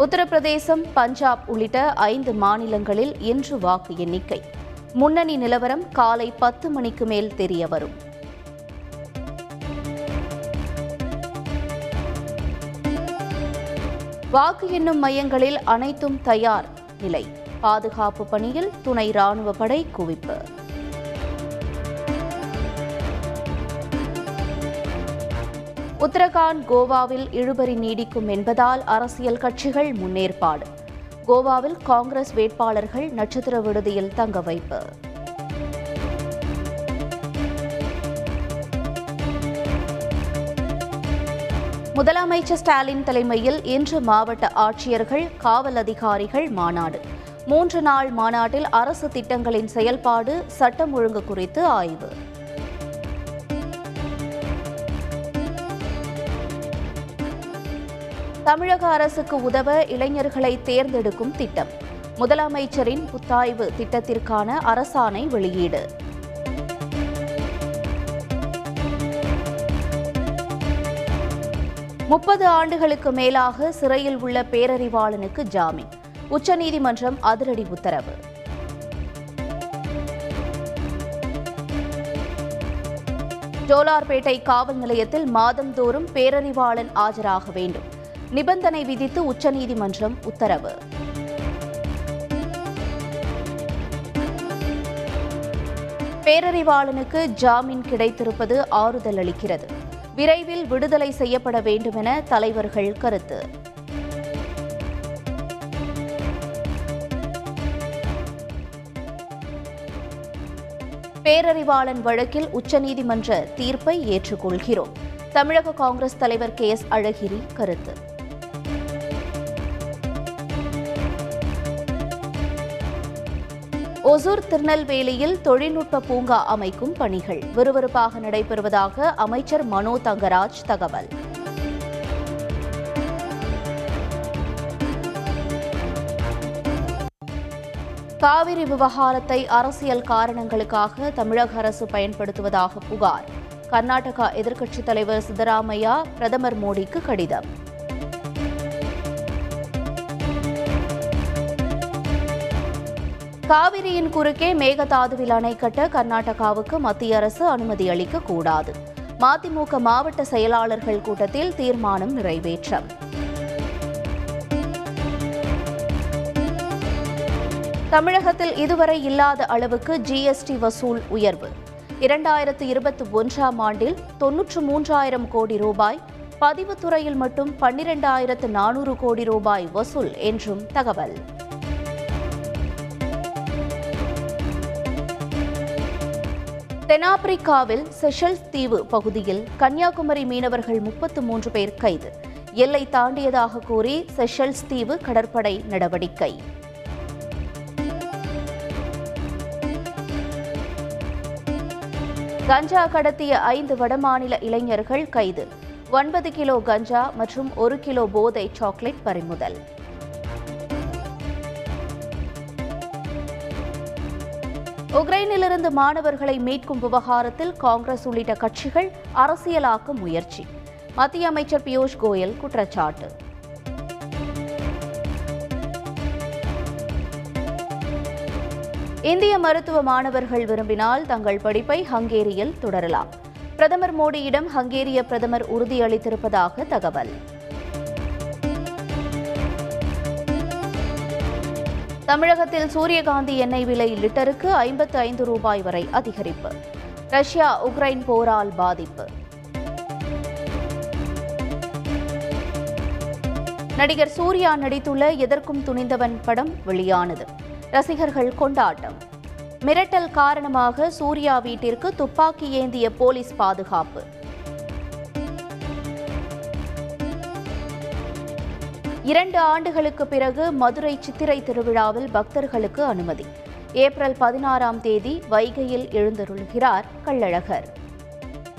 உத்தரப்பிரதேசம் பஞ்சாப் உள்ளிட்ட ஐந்து மாநிலங்களில் இன்று வாக்கு எண்ணிக்கை. முன்னணி நிலவரம் காலை பத்து மணிக்கு மேல் தெரிய வரும். வாக்கு எண்ணும் மையங்களில் அனைத்தும் தயார் நிலை. பாதுகாப்பு பணியில் துணை ராணுவ படை குவிப்பு. உத்தரகாண்ட் கோவாவில் இழுபறி நீடிக்கும் என்பதால் அரசியல் கட்சிகள் முன்னேற்பாடு. கோவாவில் காங்கிரஸ் வேட்பாளர்கள் நட்சத்திர விடுதியில் தங்க வைப்பு. முதலமைச்சர் ஸ்டாலின் தலைமையில் இன்று மாவட்ட ஆட்சியர்கள் காவல் அதிகாரிகள் மாநாடு. மூன்று நாள் மாநாட்டில் அரசு திட்டங்களின் செயல்பாடு சட்டம் ஒழுங்கு குறித்து ஆய்வு. தமிழக அரசுக்கு உதவ இளைஞர்களை தேர்ந்தெடுக்கும் திட்டம். முதலமைச்சரின் புத்தாய்வு திட்டத்திற்கான அரசாணை வெளியீடு. முப்பது ஆண்டுகளுக்கு மேலாக சிறையில் உள்ள பேரறிவாளனுக்கு ஜாமீன். உச்சநீதிமன்றம் அதிரடி உத்தரவு. ஜோலார்பேட்டை காவல் நிலையத்தில் மாதந்தோறும் பேரறிவாளன் ஆஜராக வேண்டும். நிபந்தனை விதித்து உச்சநீதிமன்றம் உத்தரவு. பேரறிவாளனுக்கு ஜாமீன் கிடைத்திருப்பது ஆறுதல் அளிக்கிறது. விரைவில் விடுதலை செய்யப்பட வேண்டுமென தலைவர்கள் கருத்து. பேரறிவாளன் வழக்கில் உச்சநீதிமன்ற தீர்ப்பை ஏற்றுக்கொள்கிறோம். தமிழக காங்கிரஸ் தலைவர் கே எஸ் அழகிரி கருத்து. ஒசூர் திருநெல்வேலியில் தொழில்நுட்ப பூங்கா அமைக்கும் பணிகள் விறுவிறுப்பாக நடைபெறுவதாக அமைச்சர் மனோ தங்கராஜ் தகவல். காவிரி விவகாரத்தை அரசியல் காரணங்களுக்காக தமிழக அரசு பயன்படுத்துவதாக புகார். கர்நாடகா எதிர்க்கட்சித் தலைவர் சித்தராமையா பிரதமர் மோடிக்கு கடிதம். காவிரியின் குறுக்கே மேகதாதுவில் அணை கட்ட கர்நாடகாவுக்கு மத்திய அரசு அனுமதி அளிக்க கூடாது மதிமுக மாவட்ட செயலாளர்கள் கூட்டத்தில் தீர்மானம் நிறைவேற்றம். தமிழகத்தில் இதுவரை இல்லாத அளவுக்கு ஜிஎஸ்டி வசூல் உயர்வு. இரண்டாயிரத்து இருபத்தி ஒன்றாம் ஆண்டில் தொன்னூற்று மூன்றாயிரம் கோடி ரூபாய் பதிவுத்துறையில் மட்டும் பன்னிரெண்டாயிரத்து நானூறு கோடி ரூபாய் வசூல் என்றும் தகவல். தென்னாப்பிரிக்காவில் செஷல்ஸ் தீவு பகுதியில் கன்னியாகுமரி மீனவர்கள் முப்பத்து மூன்று பேர் கைது. எல்லை தாண்டியதாக கூறி செஷல்ஸ் தீவு கடற்படை நடவடிக்கை. கஞ்சா கடத்திய ஐந்து வடமாநில இளைஞர்கள் கைது. ஒன்பது கிலோ கஞ்சா மற்றும் ஒரு கிலோ போதை சாக்லேட் பறிமுதல். உக்ரைனிலிருந்து மாணவர்களை மீட்கும் விவகாரத்தில் காங்கிரஸ் உள்ளிட்ட கட்சிகள் அரசியலாக்க முயற்சி. மத்திய அமைச்சர் பியூஷ் கோயல் குற்றச்சாட்டு. இந்திய மருத்துவ மாணவர்கள் விரும்பினால் தங்கள் படிப்பை ஹங்கேரியில் தொடரலாம். பிரதமர் மோடியிடம் ஹங்கேரிய பிரதமர் உறுதியளித்திருப்பதாக தகவல். தமிழகத்தில் சூரியகாந்தி எண்ணெய் விலை லிட்டருக்கு ஐம்பத்து ஐந்து ரூபாய் வரை அதிகரிப்பு. ரஷ்யா உக்ரைன் போரால் பாதிப்பு. நடிகர் சூர்யா நடித்துள்ள எதற்கும் துணிந்தவன் படம் வெளியானது. ரசிகர்கள் கொண்டாட்டம். மிரட்டல் காரணமாக சூர்யா வீட்டிற்கு துப்பாக்கி ஏந்திய போலீஸ் பாதுகாப்பு. இரண்டு ஆண்டுகளுக்கு பிறகு மதுரை சித்திரை திருவிழாவில் பக்தர்களுக்கு அனுமதி. ஏப்ரல் பதினாறாம் தேதி வைகையில் எழுந்தருள்கிறார் கள்ளழகர்.